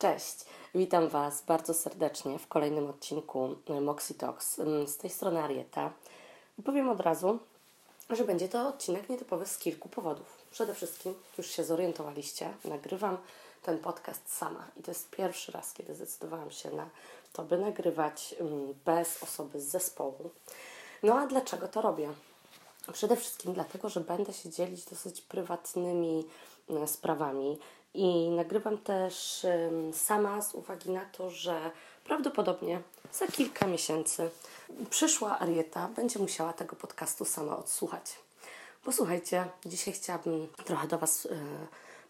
Cześć, witam Was bardzo serdecznie w kolejnym odcinku Moxie Talks. Z tej strony Arieta. Powiem od razu, że będzie to odcinek nietypowy z kilku powodów. Przede wszystkim, już się zorientowaliście, nagrywam ten podcast sama i to jest pierwszy raz, kiedy zdecydowałam się na to, by nagrywać bez osoby z zespołu. No a dlaczego to robię? Przede wszystkim dlatego, że będę się dzielić dosyć prywatnymi sprawami i nagrywam też sama z uwagi na to, że prawdopodobnie za kilka miesięcy przyszła Arieta będzie musiała tego podcastu sama odsłuchać. Posłuchajcie, dzisiaj chciałabym trochę do Was y,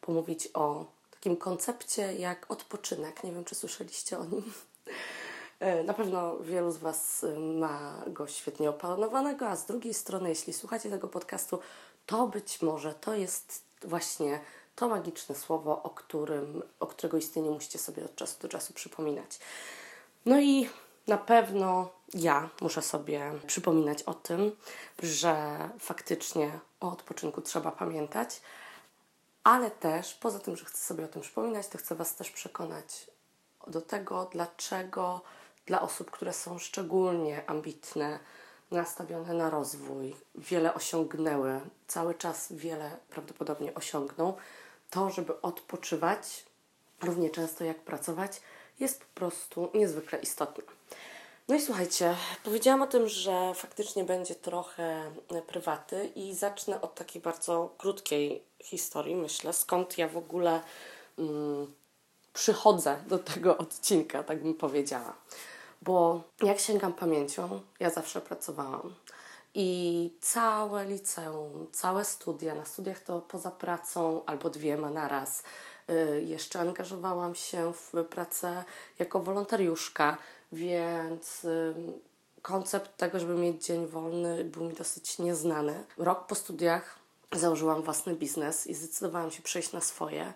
pomówić o takim koncepcie jak odpoczynek. Nie wiem, czy słyszeliście o nim. E, na pewno wielu z Was ma go świetnie opanowanego, a z drugiej strony, jeśli słuchacie tego podcastu, to być może to jest właśnie to magiczne słowo, o, którym, o którego istnieniu musicie sobie od czasu do czasu przypominać. No i na pewno ja muszę sobie przypominać o tym, że faktycznie o odpoczynku trzeba pamiętać, ale też poza tym, że chcę sobie o tym przypominać, to chcę Was też przekonać do tego, dlaczego dla osób, które są szczególnie ambitne, nastawione na rozwój, wiele osiągnęły, cały czas wiele prawdopodobnie osiągną, to, żeby odpoczywać równie często jak pracować, jest po prostu niezwykle istotne. No i słuchajcie, powiedziałam o tym, że faktycznie będzie trochę prywaty i zacznę od takiej bardzo krótkiej historii, myślę, skąd ja w ogóle mm, przychodzę do tego odcinka, tak bym powiedziała. Bo jak sięgam pamięcią, ja zawsze pracowałam. I całe liceum, całe studia, na studiach to poza pracą albo dwiema naraz. Y, jeszcze angażowałam się w pracę jako wolontariuszka, więc y, koncept tego, żeby mieć dzień wolny, był mi dosyć nieznany. Rok po studiach założyłam własny biznes i zdecydowałam się przejść na swoje.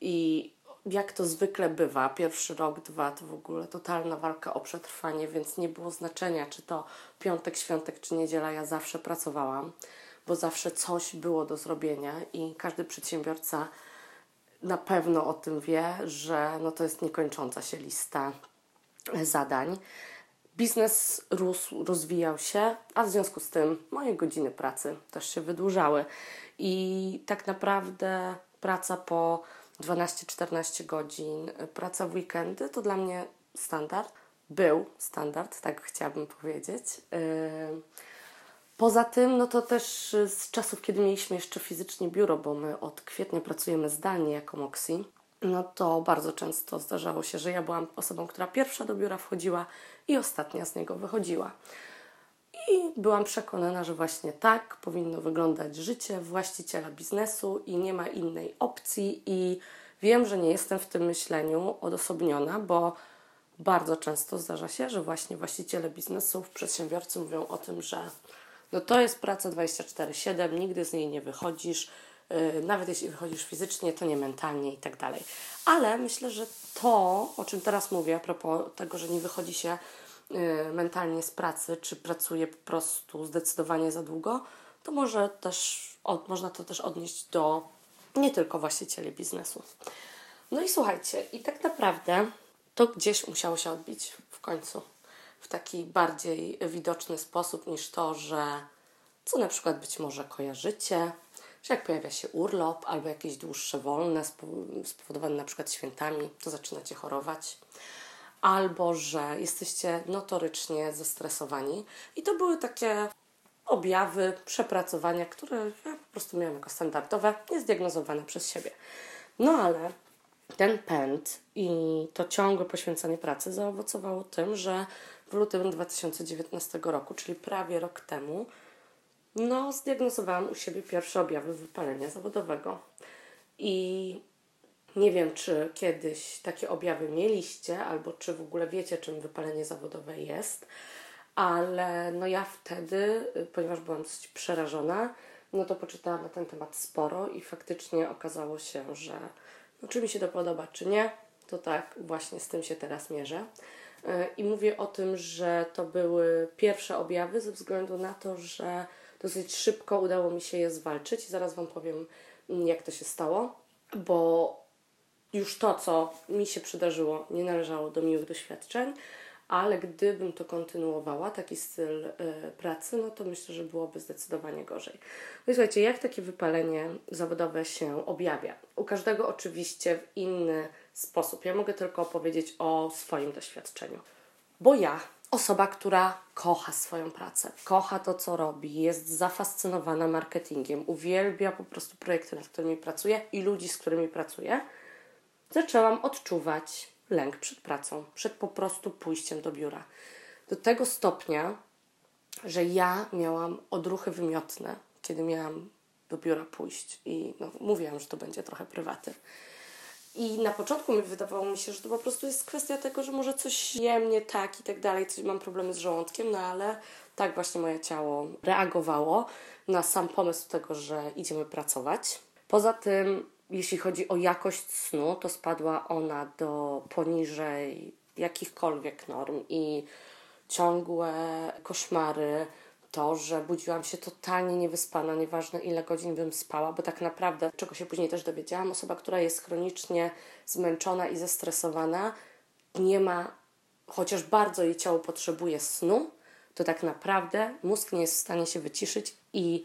I jak to zwykle bywa, pierwszy rok, dwa to w ogóle totalna walka o przetrwanie, więc nie było znaczenia, czy to piątek, świątek, czy niedziela, ja zawsze pracowałam, bo zawsze coś było do zrobienia i każdy przedsiębiorca na pewno o tym wie, że no to jest niekończąca się lista zadań. Biznes rósł, rozwijał się, a w związku z tym moje godziny pracy też się wydłużały. I tak naprawdę praca po 12-14 godzin, praca w weekendy to dla mnie standard. Był standard, tak chciałabym powiedzieć. Yy, poza tym, no to też z czasów, kiedy mieliśmy jeszcze fizycznie biuro, bo my od kwietnia pracujemy zdalnie jako Moxie, no to bardzo często zdarzało się, że ja byłam osobą, która pierwsza do biura wchodziła i ostatnia z niego wychodziła. I byłam przekonana, że właśnie tak powinno wyglądać życie właściciela biznesu i nie ma innej opcji. I wiem, że nie jestem w tym myśleniu odosobniona, bo bardzo często zdarza się, że właśnie właściciele biznesów, przedsiębiorcy mówią o tym, że no to jest praca 24-7, nigdy z niej nie wychodzisz, yy, nawet jeśli wychodzisz fizycznie, to nie mentalnie i tak dalej. Ale myślę, że to, o czym teraz mówię, a propos tego, że nie wychodzi się mentalnie z pracy, czy pracuje po prostu zdecydowanie za długo, to może też, od, można to też odnieść do nie tylko właścicieli biznesu. No i słuchajcie, i tak naprawdę to gdzieś musiało się odbić w końcu w taki bardziej widoczny sposób niż to, że co na przykład być może kojarzycie, że jak pojawia się urlop albo jakieś dłuższe wolne spowodowane na przykład świętami, to zaczynacie chorować albo że jesteście notorycznie zestresowani. I to były takie objawy przepracowania, które ja po prostu miałam jako standardowe, niezdiagnozowane przez siebie. No ale ten pęd i to ciągłe poświęcanie pracy zaowocowało tym, że w lutym 2019 roku, czyli prawie rok temu, no, zdiagnozowałam u siebie pierwsze objawy wypalenia zawodowego. I nie wiem, czy kiedyś takie objawy mieliście, albo czy w ogóle wiecie, czym wypalenie zawodowe jest, ale no ja wtedy, ponieważ byłam dosyć przerażona, no to poczytałam na ten temat sporo i faktycznie okazało się, że no, czy mi się to podoba, czy nie, to tak właśnie z tym się teraz mierzę. I mówię o tym, że to były pierwsze objawy ze względu na to, że dosyć szybko udało mi się je zwalczyć. Zaraz Wam powiem, jak to się stało, bo już to, co mi się przydarzyło, nie należało do miłych doświadczeń, ale gdybym to kontynuowała, taki styl y, pracy, no to myślę, że byłoby zdecydowanie gorzej. No i słuchajcie, jak takie wypalenie zawodowe się objawia? U każdego oczywiście w inny sposób. Ja mogę tylko opowiedzieć o swoim doświadczeniu. Bo ja, osoba, która kocha swoją pracę, kocha to, co robi, jest zafascynowana marketingiem, uwielbia po prostu projekty, nad którymi pracuje i ludzi, z którymi pracuje, zaczęłam odczuwać lęk przed pracą, przed po prostu pójściem do biura. Do tego stopnia, że ja miałam odruchy wymiotne, kiedy miałam do biura pójść i no, mówiłam, że to będzie trochę prywaty. I na początku wydawało mi się, że to po prostu jest kwestia tego, że może coś jem nie tak i tak dalej, coś mam problemy z żołądkiem, no ale tak właśnie moje ciało reagowało na sam pomysł tego, że idziemy pracować. Poza tym jeśli chodzi o jakość snu, to spadła ona do poniżej jakichkolwiek norm i ciągłe koszmary, to, że budziłam się totalnie niewyspana, nieważne ile godzin bym spała, bo tak naprawdę, czego się później też dowiedziałam, osoba, która jest chronicznie zmęczona i zestresowana, nie ma, chociaż bardzo jej ciało potrzebuje snu, to tak naprawdę mózg nie jest w stanie się wyciszyć i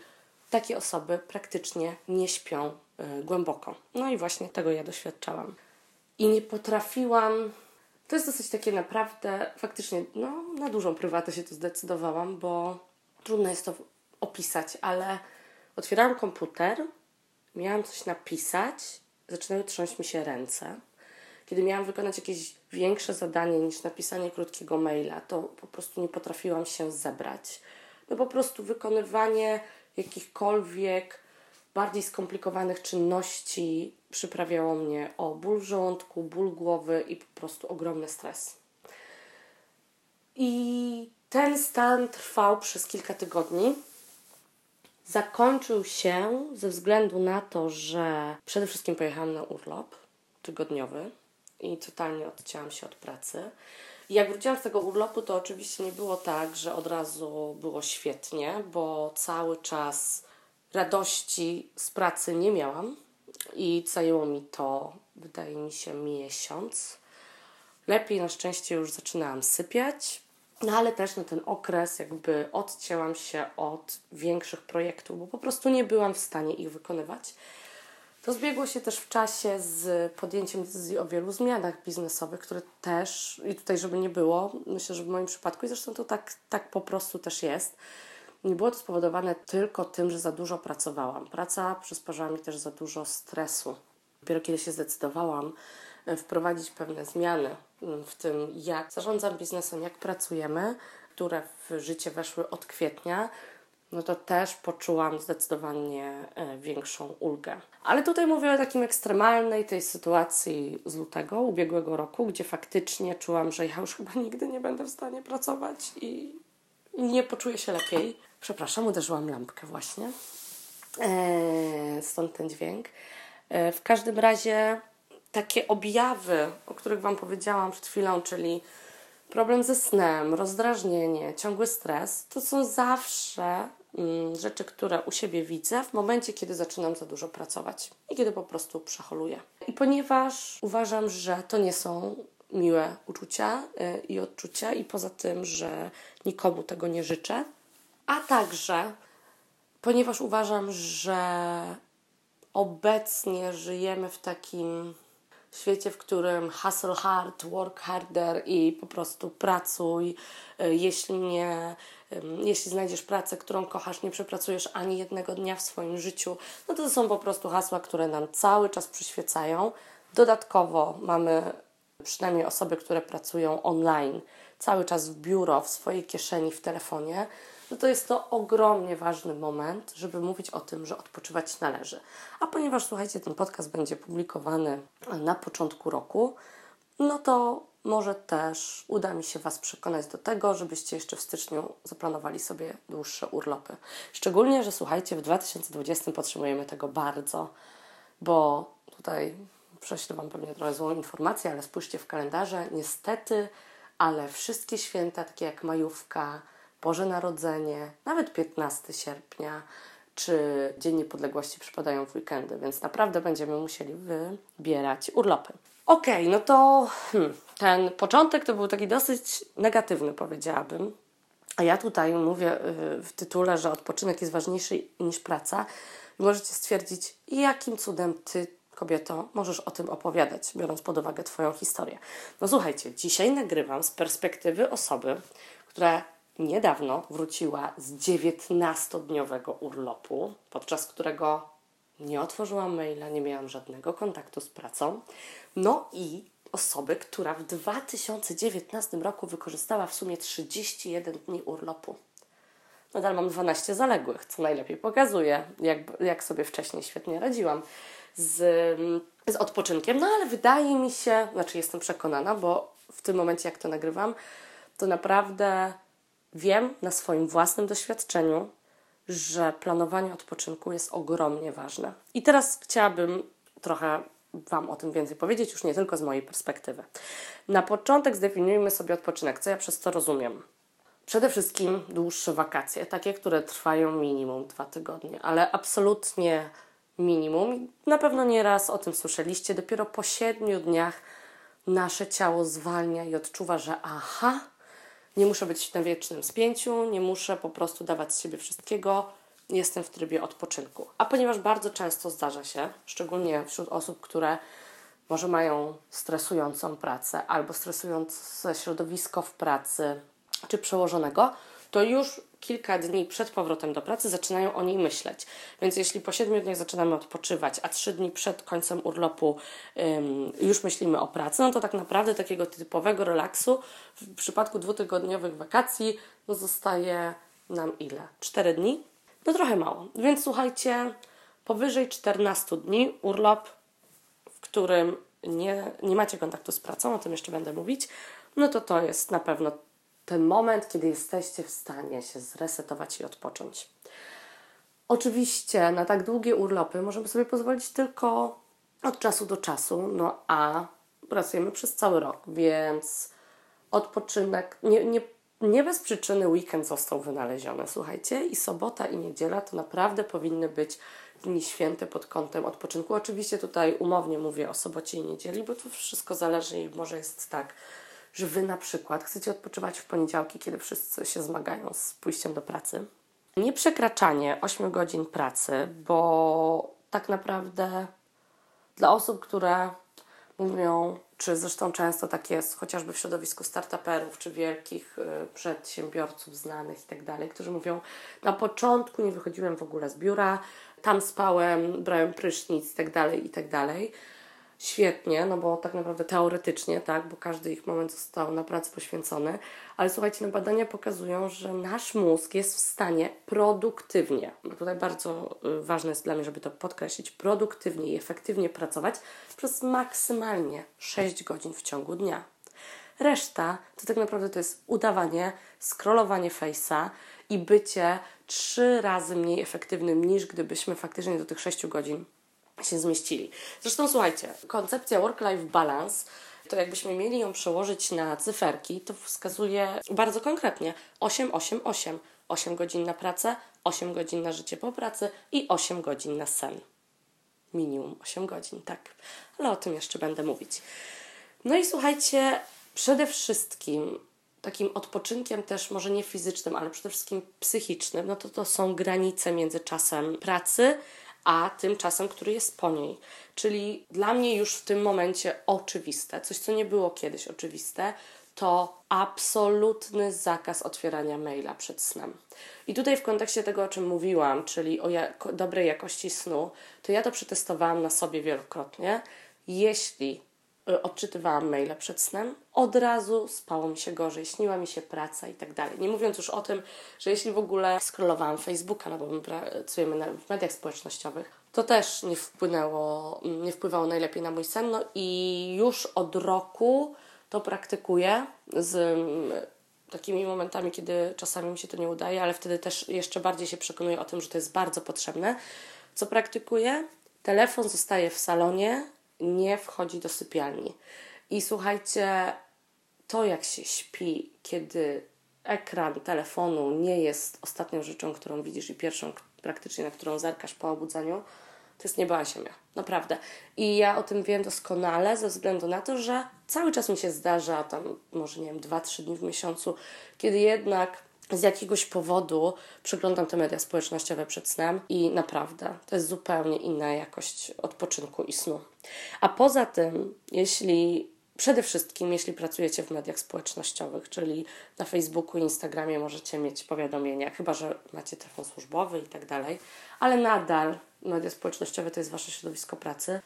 takie osoby praktycznie nie śpią głęboko. No i właśnie tego ja doświadczałam. I nie potrafiłam. To jest dosyć takie naprawdę, faktycznie, no, na dużą prywatę się to zdecydowałam, bo trudno jest to opisać, ale otwierałam komputer, miałam coś napisać, zaczynały trząść mi się ręce. Kiedy miałam wykonać jakieś większe zadanie niż napisanie krótkiego maila, to po prostu nie potrafiłam się zebrać. No po prostu wykonywanie jakichkolwiek bardziej skomplikowanych czynności przyprawiało mnie o ból w żołądku, ból głowy i po prostu ogromny stres. I ten stan trwał przez kilka tygodni. Zakończył się ze względu na to, że przede wszystkim pojechałam na urlop tygodniowy i totalnie odcięłam się od pracy. I jak wróciłam z tego urlopu, to oczywiście nie było tak, że od razu było świetnie, bo cały czas radości z pracy nie miałam i zajęło mi to, wydaje mi się, miesiąc. Lepiej na szczęście już zaczynałam sypiać, no ale też na ten okres jakby odcięłam się od większych projektów, bo po prostu nie byłam w stanie ich wykonywać. To zbiegło się też w czasie z podjęciem decyzji o wielu zmianach biznesowych, które też, i tutaj żeby nie było, myślę, że w moim przypadku, i zresztą to tak, tak po prostu też jest, nie było to spowodowane tylko tym, że za dużo pracowałam. Praca przysparzała mi też za dużo stresu. Dopiero kiedy się zdecydowałam e, wprowadzić pewne zmiany mm, w tym, jak zarządzam biznesem, jak pracujemy, które w życie weszły od kwietnia, no to też poczułam zdecydowanie e, większą ulgę. Ale tutaj mówię o takim ekstremalnej tej sytuacji z lutego ubiegłego roku, gdzie faktycznie czułam, że ja już chyba nigdy nie będę w stanie pracować i nie poczuję się lepiej. Przepraszam, uderzyłam lampkę właśnie. Eee, stąd ten dźwięk. Eee, w każdym razie takie objawy, o których Wam powiedziałam przed chwilą, czyli problem ze snem, rozdrażnienie, ciągły stres, to są zawsze mm, rzeczy, które u siebie widzę w momencie, kiedy zaczynam za dużo pracować i kiedy po prostu przeholuję. I ponieważ uważam, że to nie są miłe uczucia y, i odczucia, i poza tym, że nikomu tego nie życzę, a także ponieważ uważam, że obecnie żyjemy w takim świecie, w którym hustle hard, work harder i po prostu pracuj. Y, jeśli nie, jeśli znajdziesz pracę, którą kochasz, nie przepracujesz ani jednego dnia w swoim życiu, no to są po prostu hasła, które nam cały czas przyświecają. Dodatkowo mamy przynajmniej osoby, które pracują online, cały czas w biuro, w swojej kieszeni, w telefonie, no to jest to ogromnie ważny moment, żeby mówić o tym, że odpoczywać należy. A ponieważ, słuchajcie, ten podcast będzie publikowany na początku roku, no to może też uda mi się Was przekonać do tego, żebyście jeszcze w styczniu zaplanowali sobie dłuższe urlopy. Szczególnie, że słuchajcie, w 2020 potrzebujemy tego bardzo, bo tutaj prześlę Wam pewnie trochę złą informację, ale spójrzcie w kalendarze, niestety, ale wszystkie święta, takie jak majówka, Boże Narodzenie, nawet 15 sierpnia, czy Dzień Niepodległości przypadają w weekendy, więc naprawdę będziemy musieli wybierać urlopy. Okej, okay, no to hmm, ten początek to był taki dosyć negatywny, powiedziałabym. A ja tutaj mówię y, w tytule, że odpoczynek jest ważniejszy niż praca. Możecie stwierdzić, jakim cudem ty, kobieto, możesz o tym opowiadać, biorąc pod uwagę Twoją historię. No słuchajcie, dzisiaj nagrywam z perspektywy osoby, która niedawno wróciła z 19-dniowego urlopu, podczas którego nie otworzyłam maila, nie miałam żadnego kontaktu z pracą. No i osoby, która w 2019 roku wykorzystała w sumie 31 dni urlopu. Nadal mam 12 zaległych, co najlepiej pokazuje, jak, jak sobie wcześniej świetnie radziłam z, z odpoczynkiem. No ale wydaje mi się, znaczy jestem przekonana, bo w tym momencie, jak to nagrywam, to naprawdę wiem na swoim własnym doświadczeniu, że planowanie odpoczynku jest ogromnie ważne. I teraz chciałabym trochę Wam o tym więcej powiedzieć, już nie tylko z mojej perspektywy. Na początek zdefiniujmy sobie odpoczynek, co ja przez to rozumiem. Przede wszystkim dłuższe wakacje, takie, które trwają minimum dwa tygodnie, ale absolutnie minimum. Na pewno nie raz o tym słyszeliście. Dopiero po siedmiu dniach nasze ciało zwalnia i odczuwa, że aha, nie muszę być na wiecznym spięciu, nie muszę po prostu dawać z siebie wszystkiego, jestem w trybie odpoczynku. A ponieważ bardzo często zdarza się, szczególnie wśród osób, które może mają stresującą pracę albo stresujące środowisko w pracy czy przełożonego, to już kilka dni przed powrotem do pracy zaczynają o niej myśleć. Więc jeśli po siedmiu dniach zaczynamy odpoczywać, a trzy dni przed końcem urlopu już myślimy o pracy, no to tak naprawdę takiego typowego relaksu w przypadku dwutygodniowych wakacji no zostaje nam ile? Cztery dni? No trochę mało. Więc słuchajcie, powyżej 14 dni urlop, w którym nie, nie macie kontaktu z pracą, o tym jeszcze będę mówić, no to to jest na pewno ten moment, kiedy jesteście w stanie się zresetować i odpocząć. Oczywiście na tak długie urlopy możemy sobie pozwolić tylko od czasu do czasu, no a pracujemy przez cały rok, więc odpoczynek, nie, nie, nie bez przyczyny weekend został wynaleziony, słuchajcie, i sobota i niedziela to naprawdę powinny być dni święte pod kątem odpoczynku. Oczywiście tutaj umownie mówię o sobocie i niedzieli, bo to wszystko zależy i może jest tak, że Wy na przykład chcecie odpoczywać w poniedziałki, kiedy wszyscy się zmagają z pójściem do pracy. Nie przekraczanie 8 godzin pracy, bo tak naprawdę dla osób, które mówią, czy zresztą często tak jest, chociażby w środowisku startuperów, czy wielkich y, przedsiębiorców znanych i tak dalej, którzy mówią, na początku nie wychodziłem w ogóle z biura, tam spałem, brałem prysznic i tak dalej, i tak dalej świetnie, no bo tak naprawdę teoretycznie, tak, bo każdy ich moment został na pracę poświęcony, ale słuchajcie, no badania pokazują, że nasz mózg jest w stanie produktywnie, tutaj bardzo y, ważne jest dla mnie, żeby to podkreślić, produktywnie i efektywnie pracować przez maksymalnie 6 godzin w ciągu dnia. Reszta to tak naprawdę to jest udawanie, scrollowanie face'a i bycie trzy razy mniej efektywnym niż gdybyśmy faktycznie do tych 6 godzin się zmieścili. Zresztą słuchajcie, koncepcja work-life balance to jakbyśmy mieli ją przełożyć na cyferki, to wskazuje bardzo konkretnie 8, 8, 8. 8 godzin na pracę, 8 godzin na życie po pracy i 8 godzin na sen. Minimum 8 godzin, tak. Ale o tym jeszcze będę mówić. No i słuchajcie, przede wszystkim takim odpoczynkiem też, może nie fizycznym, ale przede wszystkim psychicznym, no to to są granice między czasem pracy, a tym czasem, który jest po niej. Czyli dla mnie już w tym momencie oczywiste, coś co nie było kiedyś oczywiste, to absolutny zakaz otwierania maila przed snem. I tutaj w kontekście tego, o czym mówiłam, czyli o dobrej jakości snu, to ja to przetestowałam na sobie wielokrotnie. Jeśli odczytywałam maile przed snem, od razu spało mi się gorzej, śniła mi się praca i tak dalej. Nie mówiąc już o tym, że jeśli w ogóle scrollowałam Facebooka, no bo my pracujemy w mediach społecznościowych, to też nie wpłynęło, nie wpływało najlepiej na mój sen. No i już od roku to praktykuję z mm, takimi momentami, kiedy czasami mi się to nie udaje, ale wtedy też jeszcze bardziej się przekonuję o tym, że to jest bardzo potrzebne. Co praktykuję? Telefon zostaje w salonie, nie wchodzi do sypialni. I słuchajcie, to jak się śpi, kiedy ekran telefonu nie jest ostatnią rzeczą, którą widzisz i pierwszą, praktycznie, na którą zerkasz po obudzeniu, to jest nieba ziemia. Naprawdę. I ja o tym wiem doskonale ze względu na to, że cały czas mi się zdarza, tam może nie wiem, dwa, trzy dni w miesiącu, kiedy jednak z jakiegoś powodu przeglądam te media społecznościowe przed snem i naprawdę to jest zupełnie inna jakość odpoczynku i snu. A poza tym, jeśli przede wszystkim, jeśli pracujecie w mediach społecznościowych, czyli na Facebooku, Instagramie możecie mieć powiadomienia, chyba że macie telefon służbowy i tak dalej, ale nadal media społecznościowe to jest wasze środowisko pracy,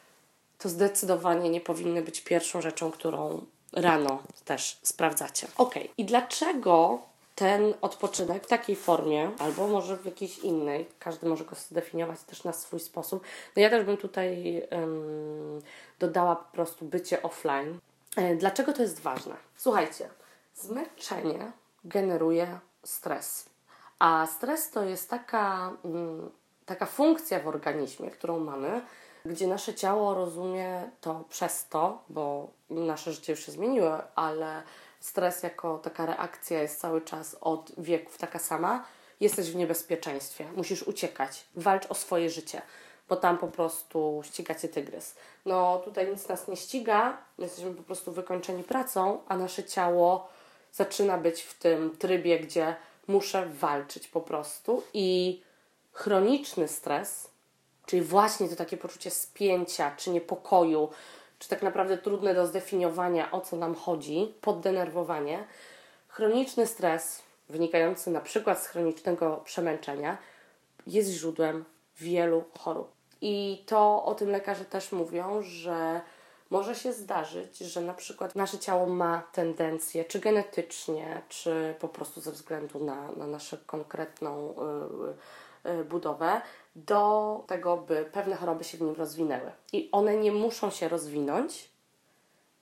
to zdecydowanie nie powinny być pierwszą rzeczą, którą rano też sprawdzacie. Ok, i dlaczego ten odpoczynek w takiej formie, albo może w jakiejś innej, każdy może go zdefiniować też na swój sposób. No ja też bym tutaj um, dodała po prostu bycie offline. E, dlaczego to jest ważne? Słuchajcie, zmęczenie generuje stres. A stres to jest taka, um, taka funkcja w organizmie, którą mamy, gdzie nasze ciało rozumie to przez to, bo nasze życie już się zmieniło, ale stres jako taka reakcja jest cały czas od wieków taka sama, jesteś w niebezpieczeństwie, musisz uciekać, walcz o swoje życie, bo tam po prostu ściga cię tygrys. No tutaj nic nas nie ściga, jesteśmy po prostu wykończeni pracą, a nasze ciało zaczyna być w tym trybie, gdzie muszę walczyć po prostu i chroniczny stres, czyli właśnie to takie poczucie spięcia czy niepokoju, czy tak naprawdę trudne do zdefiniowania, o co nam chodzi, poddenerwowanie, chroniczny stres, wynikający na przykład z chronicznego przemęczenia, jest źródłem wielu chorób. I to o tym lekarze też mówią, że może się zdarzyć, że na przykład nasze ciało ma tendencję, czy genetycznie, czy po prostu ze względu na, na naszą konkretną y, y, budowę, do tego, by pewne choroby się w nim rozwinęły. I one nie muszą się rozwinąć,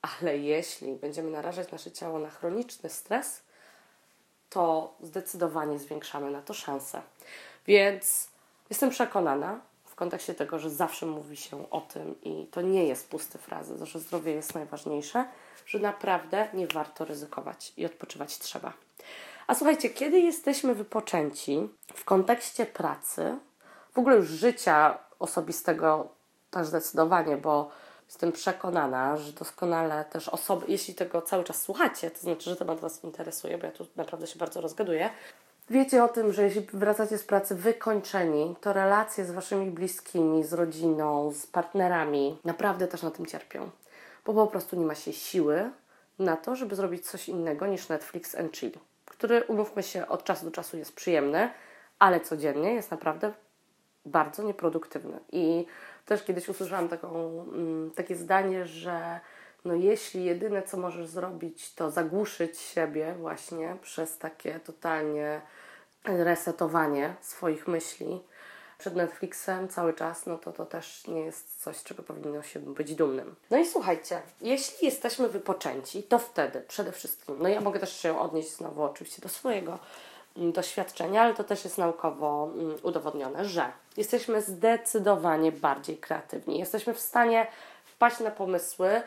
ale jeśli będziemy narażać nasze ciało na chroniczny stres, to zdecydowanie zwiększamy na to szanse. Więc jestem przekonana w kontekście tego, że zawsze mówi się o tym i to nie jest pusty frazy, że zdrowie jest najważniejsze, że naprawdę nie warto ryzykować i odpoczywać trzeba. A słuchajcie, kiedy jesteśmy wypoczęci w kontekście pracy, w ogóle już życia osobistego też zdecydowanie, bo jestem przekonana, że doskonale też osoby, jeśli tego cały czas słuchacie, to znaczy, że temat Was interesuje, bo ja tu naprawdę się bardzo rozgaduję. Wiecie o tym, że jeśli wracacie z pracy wykończeni, to relacje z Waszymi bliskimi, z rodziną, z partnerami naprawdę też na tym cierpią. Bo po prostu nie ma się siły na to, żeby zrobić coś innego niż Netflix and chill, który, umówmy się, od czasu do czasu jest przyjemny, ale codziennie jest naprawdę bardzo nieproduktywny. I też kiedyś usłyszałam taką, mm, takie zdanie, że no jeśli jedyne co możesz zrobić to zagłuszyć siebie właśnie przez takie totalnie resetowanie swoich myśli przed Netflixem cały czas, no to to też nie jest coś, czego powinno się być dumnym. No i słuchajcie, jeśli jesteśmy wypoczęci, to wtedy przede wszystkim, no ja mogę też się odnieść znowu oczywiście do swojego doświadczenia, ale to też jest naukowo mm, udowodnione, że jesteśmy zdecydowanie bardziej kreatywni. Jesteśmy w stanie wpaść na pomysły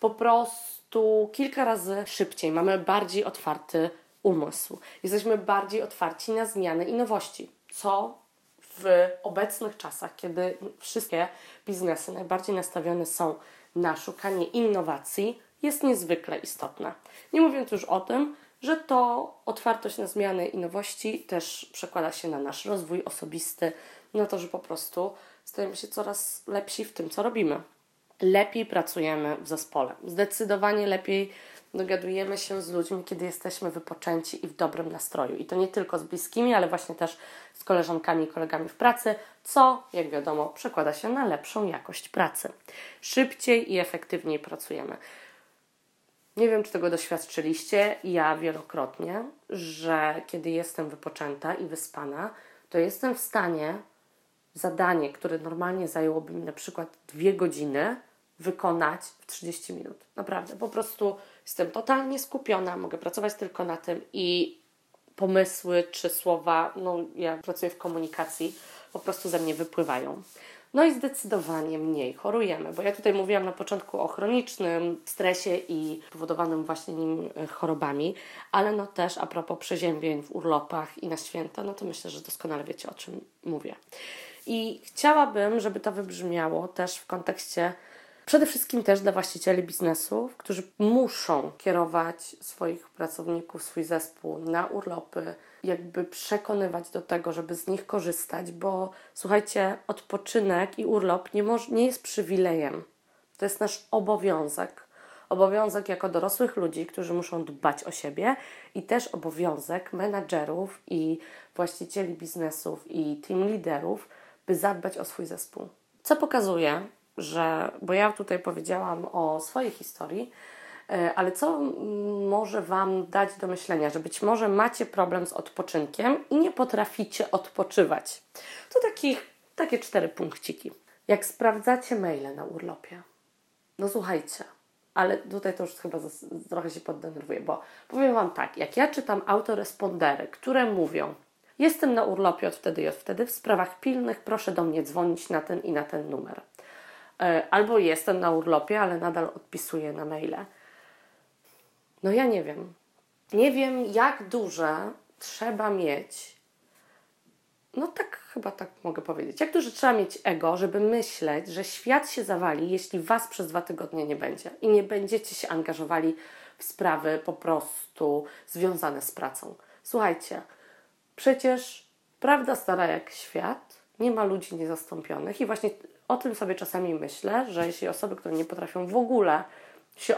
po prostu kilka razy szybciej. Mamy bardziej otwarty umysł. Jesteśmy bardziej otwarci na zmiany i nowości, co w obecnych czasach, kiedy wszystkie biznesy najbardziej nastawione są na szukanie innowacji, jest niezwykle istotne. Nie mówiąc już o tym, że to otwartość na zmiany i nowości też przekłada się na nasz rozwój osobisty, na to, że po prostu stajemy się coraz lepsi w tym, co robimy. Lepiej pracujemy w zespole. Zdecydowanie lepiej dogadujemy się z ludźmi, kiedy jesteśmy wypoczęci i w dobrym nastroju. I to nie tylko z bliskimi, ale właśnie też z koleżankami i kolegami w pracy, co, jak wiadomo, przekłada się na lepszą jakość pracy. Szybciej i efektywniej pracujemy. Nie wiem, czy tego doświadczyliście, ja wielokrotnie, że kiedy jestem wypoczęta i wyspana, to jestem w stanie zadanie, które normalnie zajęłoby mi na przykład dwie godziny, wykonać w 30 minut. Naprawdę, po prostu jestem totalnie skupiona, mogę pracować tylko na tym i pomysły czy słowa, no ja pracuję w komunikacji, po prostu ze mnie wypływają. No i zdecydowanie mniej chorujemy, bo ja tutaj mówiłam na początku o chronicznym stresie i powodowanym właśnie nim e, chorobami, ale no też a propos przeziębień w urlopach i na święta, no to myślę, że doskonale wiecie o czym mówię. I chciałabym, żeby to wybrzmiało też w kontekście przede wszystkim też dla właścicieli biznesów, którzy muszą kierować swoich pracowników, swój zespół na urlopy, jakby przekonywać do tego, żeby z nich korzystać, bo słuchajcie, odpoczynek i urlop nie, nie jest przywilejem. To jest nasz obowiązek. Obowiązek jako dorosłych ludzi, którzy muszą dbać o siebie, i też obowiązek menadżerów i właścicieli biznesów i team liderów, by zadbać o swój zespół. Co pokazuje, że, bo ja tutaj powiedziałam o swojej historii, e, ale co może Wam dać do myślenia, że być może macie problem z odpoczynkiem i nie potraficie odpoczywać? To takich, takie cztery punkciki. Jak sprawdzacie maile na urlopie, no słuchajcie, ale tutaj to już chyba trochę się poddenerwuję, bo powiem Wam tak, jak ja czytam autorespondery, które mówią, jestem na urlopie od wtedy i od wtedy, w sprawach pilnych proszę do mnie dzwonić na ten i na ten numer. E, albo jestem na urlopie, ale nadal odpisuję na maile. No ja nie wiem. Nie wiem, jak duże trzeba mieć. No tak, chyba tak mogę powiedzieć. Jak duże trzeba mieć ego, żeby myśleć, że świat się zawali, jeśli was przez dwa tygodnie nie będzie i nie będziecie się angażowali w sprawy po prostu związane z pracą. Słuchajcie, przecież prawda stara jak świat, nie ma ludzi niezastąpionych i właśnie o tym sobie czasami myślę, że jeśli osoby, które nie potrafią w ogóle się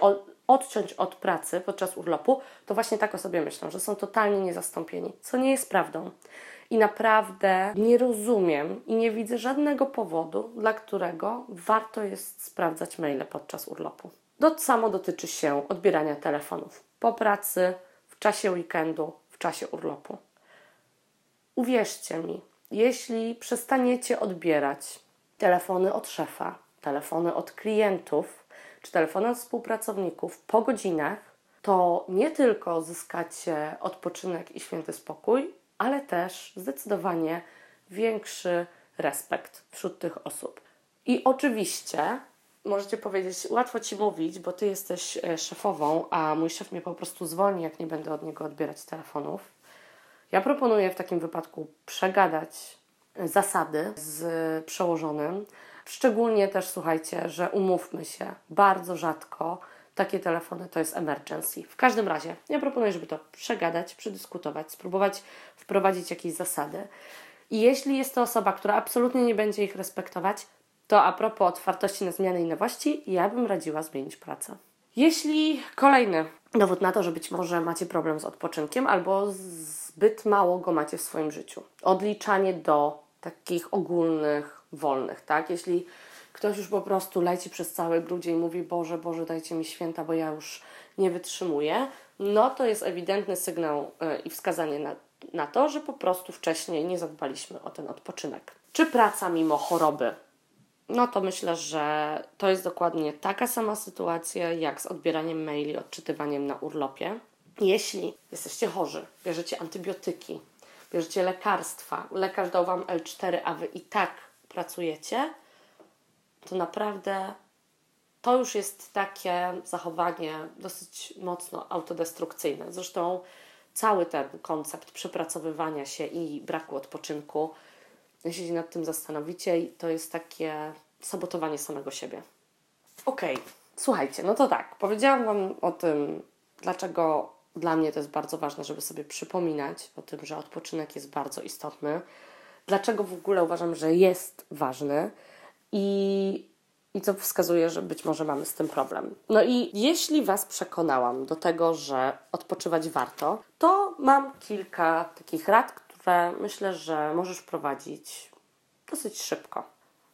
odciąć od pracy podczas urlopu, to właśnie tak o sobie myślą, że są totalnie niezastąpieni, co nie jest prawdą. I naprawdę nie rozumiem i nie widzę żadnego powodu, dla którego warto jest sprawdzać maile podczas urlopu. To samo dotyczy się odbierania telefonów po pracy, w czasie weekendu, w czasie urlopu. Uwierzcie mi, jeśli przestaniecie odbierać telefony od szefa, telefony od klientów czy telefony od współpracowników po godzinach, to nie tylko zyskacie odpoczynek i święty spokój, ale też zdecydowanie większy respekt wśród tych osób. I oczywiście możecie powiedzieć, łatwo ci mówić, bo ty jesteś e, szefową, a mój szef mnie po prostu zwolni, jak nie będę od niego odbierać telefonów. Ja proponuję w takim wypadku przegadać zasady z przełożonym. Szczególnie też słuchajcie, że umówmy się, bardzo rzadko takie telefony to jest emergency. W każdym razie, ja proponuję, żeby to przegadać, przedyskutować, spróbować wprowadzić jakieś zasady. I jeśli jest to osoba, która absolutnie nie będzie ich respektować, to a propos otwartości na zmiany i nowości, ja bym radziła zmienić pracę. Jeśli kolejny dowód na to, że być może macie problem z odpoczynkiem albo zbyt mało go macie w swoim życiu, odliczanie do takich ogólnych, wolnych, tak? Jeśli ktoś już po prostu leci przez cały grudzień i mówi Boże, Boże, dajcie mi święta, bo ja już nie wytrzymuję, no to jest ewidentny sygnał yy, i wskazanie na, na to, że po prostu wcześniej nie zadbaliśmy o ten odpoczynek. Czy praca mimo choroby? No to myślę, że to jest dokładnie taka sama sytuacja jak z odbieraniem maili, odczytywaniem na urlopie. Jeśli jesteście chorzy, bierzecie antybiotyki, bierzecie lekarstwa, lekarz dał Wam L4, a Wy i tak pracujecie, to naprawdę to już jest takie zachowanie dosyć mocno autodestrukcyjne. Zresztą cały ten koncept przepracowywania się i braku odpoczynku, jeśli się nad tym zastanowicie, to jest takie sabotowanie samego siebie. Okej, okay. słuchajcie, no to tak, powiedziałam Wam o tym, dlaczego dla mnie to jest bardzo ważne, żeby sobie przypominać o tym, że odpoczynek jest bardzo istotny. Dlaczego w ogóle uważam, że jest ważny i, i co wskazuje, że być może mamy z tym problem. No i jeśli Was przekonałam do tego, że odpoczywać warto, to mam kilka takich rad, które myślę, że możesz prowadzić dosyć szybko.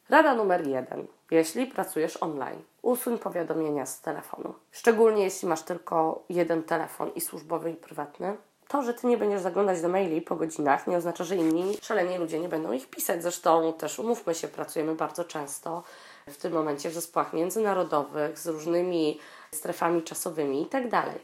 Rada numer jeden. Jeśli pracujesz online, usuń powiadomienia z telefonu. Szczególnie jeśli masz tylko jeden telefon i służbowy i prywatny. To, że ty nie będziesz zaglądać do maili po godzinach, nie oznacza, że inni szaleni ludzie nie będą ich pisać. Zresztą też umówmy się, pracujemy bardzo często w tym momencie w zespołach międzynarodowych z różnymi strefami czasowymi i tak dalej.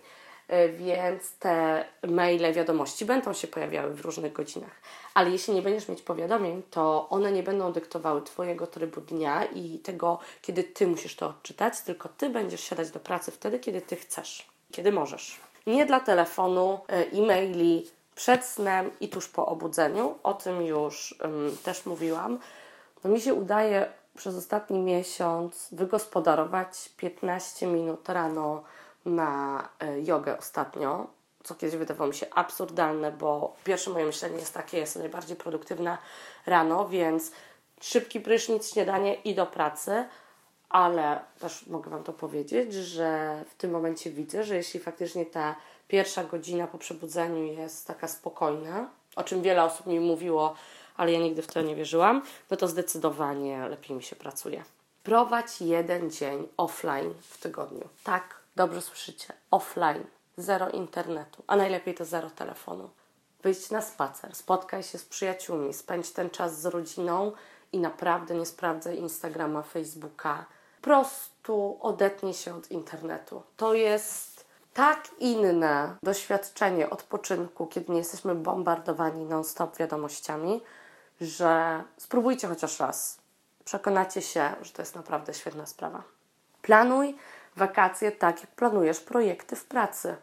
E, więc te maile, wiadomości będą się pojawiały w różnych godzinach. Ale jeśli nie będziesz mieć powiadomień, to one nie będą dyktowały Twojego trybu dnia i tego, kiedy Ty musisz to odczytać, tylko Ty będziesz siadać do pracy wtedy, kiedy Ty chcesz, kiedy możesz. Nie dla telefonu, e, e-maili, przed snem i tuż po obudzeniu. O tym już um, też mówiłam. No mi się udaje przez ostatni miesiąc wygospodarować 15 minut rano na e, jogę ostatnio, co kiedyś wydawało mi się absurdalne, bo pierwsze moje myślenie jest takie, jestem najbardziej produktywna rano, więc szybki prysznic, śniadanie i do pracy, ale też mogę Wam to powiedzieć, że w tym momencie widzę, że jeśli faktycznie ta pierwsza godzina po przebudzeniu jest taka spokojna, o czym wiele osób mi mówiło, ale ja nigdy w to nie wierzyłam, no to zdecydowanie lepiej mi się pracuje. Prowadź jeden dzień offline w tygodniu. Tak, dobrze słyszycie. Offline. Zero internetu, a najlepiej to zero telefonu. Wyjdź na spacer, spotkaj się z przyjaciółmi, spędź ten czas z rodziną i naprawdę nie sprawdzaj Instagrama, Facebooka. Po prostu odetnij się od internetu. To jest tak inne doświadczenie odpoczynku, kiedy nie jesteśmy bombardowani non-stop wiadomościami, że spróbujcie chociaż raz. Przekonacie się, że to jest naprawdę świetna sprawa. Planuj wakacje tak, jak planujesz projekty w pracy.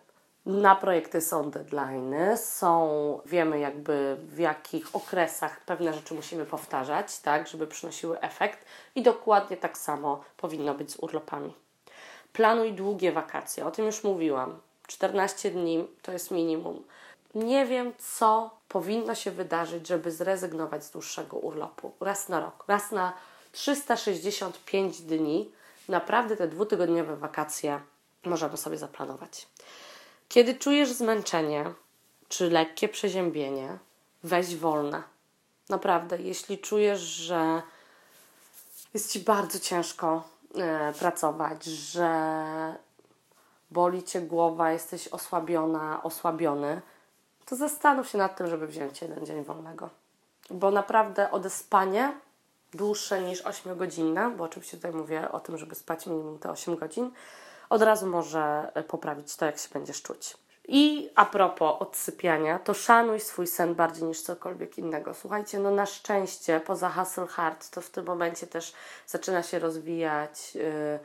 Na projekty są deadlines, są, wiemy jakby w jakich okresach pewne rzeczy musimy powtarzać, tak, żeby przynosiły efekt i dokładnie tak samo powinno być z urlopami. Planuj długie wakacje, o tym już mówiłam. 14 dni to jest minimum. Nie wiem, co powinno się wydarzyć, żeby zrezygnować z dłuższego urlopu. Raz na rok, raz na 365 dni. Naprawdę te dwutygodniowe wakacje możemy sobie zaplanować. Kiedy czujesz zmęczenie czy lekkie przeziębienie, weź wolne. Naprawdę, jeśli czujesz, że jest ci bardzo ciężko e, pracować, że boli cię głowa, jesteś osłabiona, osłabiony, to zastanów się nad tym, żeby wziąć jeden dzień wolnego. Bo naprawdę odespanie dłuższe niż 8-godzinne, bo oczywiście tutaj mówię o tym, żeby spać minimum te 8 godzin, od razu może poprawić to, jak się będziesz czuć. I a propos odsypiania, to szanuj swój sen bardziej niż cokolwiek innego. Słuchajcie, no na szczęście poza Hustle Hard to w tym momencie też zaczyna się rozwijać yy,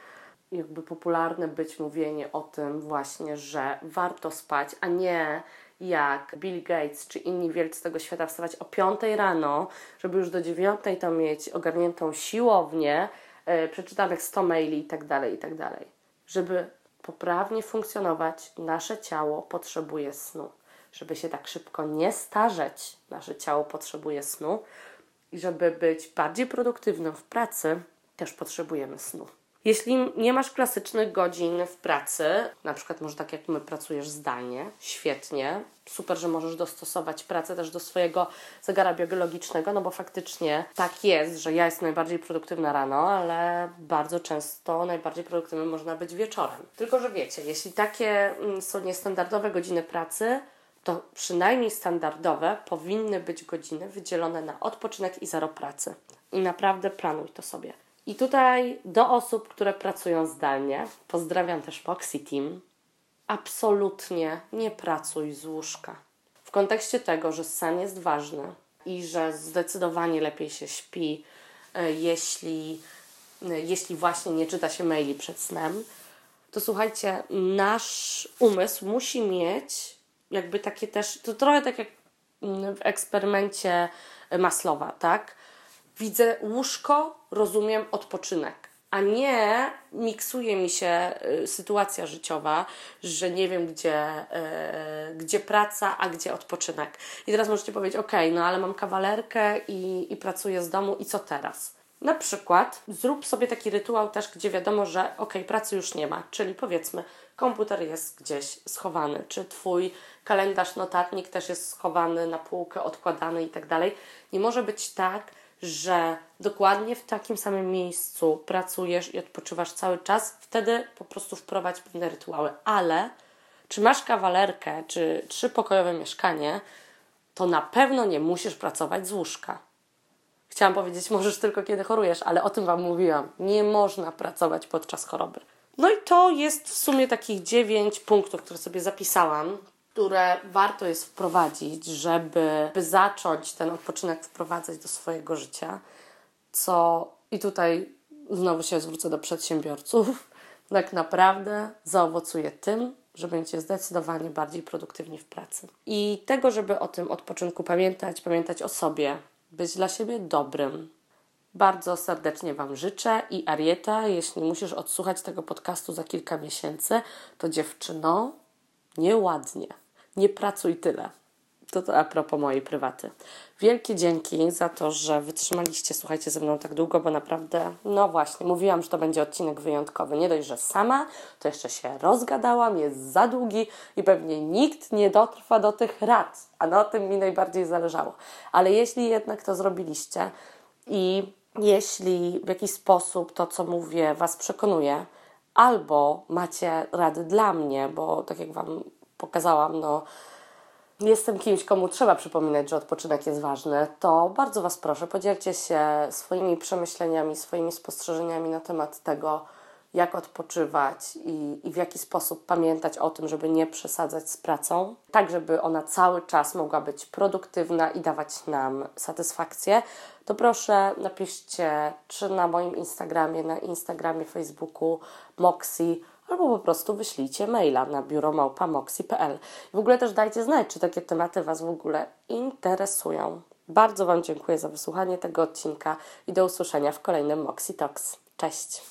jakby popularne być mówienie o tym właśnie, że warto spać, a nie jak Bill Gates czy inni wielcy tego świata wstawać o 5 rano, żeby już do 9 to mieć ogarniętą siłownię, yy, przeczytanych 100 maili i tak dalej, i tak. Żeby poprawnie funkcjonować, nasze ciało potrzebuje snu. Żeby się tak szybko nie starzeć, nasze ciało potrzebuje snu. I żeby być bardziej produktywnym w pracy, też potrzebujemy snu. Jeśli nie masz klasycznych godzin w pracy, na przykład może tak jak my pracujesz zdalnie, świetnie, super, że możesz dostosować pracę też do swojego zegara biologicznego, no bo faktycznie tak jest, że ja jestem najbardziej produktywna rano, ale bardzo często najbardziej produktywnym można być wieczorem. Tylko, że wiecie, jeśli takie mm, są niestandardowe godziny pracy, to przynajmniej standardowe powinny być godziny wydzielone na odpoczynek i zero pracy. I naprawdę planuj to sobie. I tutaj do osób, które pracują zdalnie, pozdrawiam też Moxie Team, absolutnie nie pracuj z łóżka. W kontekście tego, że sen jest ważny i że zdecydowanie lepiej się śpi, e, jeśli, e, jeśli właśnie nie czyta się maili przed snem, to słuchajcie, nasz umysł musi mieć jakby takie też, to trochę tak jak w eksperymencie Maslowa, tak? Widzę łóżko, rozumiem odpoczynek. A nie miksuje mi się y, sytuacja życiowa, że nie wiem, gdzie, y, gdzie praca, a gdzie odpoczynek. I teraz możecie powiedzieć, ok, no ale mam kawalerkę i, i pracuję z domu, i co teraz? Na przykład zrób sobie taki rytuał też, gdzie wiadomo, że ok, pracy już nie ma, czyli powiedzmy, komputer jest gdzieś schowany, czy twój kalendarz, notatnik też jest schowany na półkę, odkładany i tak dalej. Nie może być tak, że dokładnie w takim samym miejscu pracujesz i odpoczywasz cały czas, wtedy po prostu wprowadź pewne rytuały. Ale czy masz kawalerkę, czy trzypokojowe mieszkanie, to na pewno nie musisz pracować z łóżka. Chciałam powiedzieć, możesz tylko kiedy chorujesz, ale o tym Wam mówiłam. Nie można pracować podczas choroby. No i to jest w sumie takich dziewięć punktów, które sobie zapisałam, które warto jest wprowadzić, żeby zacząć ten odpoczynek wprowadzać do swojego życia. Co i tutaj znowu się zwrócę do przedsiębiorców, tak naprawdę zaowocuje tym, że będziecie zdecydowanie bardziej produktywni w pracy. I tego, żeby o tym odpoczynku pamiętać, pamiętać o sobie, być dla siebie dobrym. Bardzo serdecznie Wam życzę i Arieta, jeśli musisz odsłuchać tego podcastu za kilka miesięcy, to dziewczyno, nieładnie. Nie pracuj tyle. To, to a propos mojej prywaty. Wielkie dzięki za to, że wytrzymaliście, słuchajcie ze mną tak długo, bo naprawdę, no właśnie, mówiłam, że to będzie odcinek wyjątkowy. Nie dość, że sama, to jeszcze się rozgadałam, jest za długi i pewnie nikt nie dotrwa do tych rad, a na tym mi najbardziej zależało. Ale jeśli jednak to zrobiliście i jeśli w jakiś sposób to, co mówię, Was przekonuje, albo macie rady dla mnie, bo tak jak Wam pokazałam, no jestem kimś, komu trzeba przypominać, że odpoczynek jest ważny, to bardzo Was proszę, podzielcie się swoimi przemyśleniami, swoimi spostrzeżeniami na temat tego, jak odpoczywać i, i w jaki sposób pamiętać o tym, żeby nie przesadzać z pracą, tak żeby ona cały czas mogła być produktywna i dawać nam satysfakcję, to proszę napiszcie czy na moim Instagramie, na Instagramie, Facebooku Moxie, albo po prostu wyślijcie maila na biuromałpamoxi.pl. W ogóle też dajcie znać, czy takie tematy Was w ogóle interesują. Bardzo Wam dziękuję za wysłuchanie tego odcinka i do usłyszenia w kolejnym Moxie Talks. Cześć!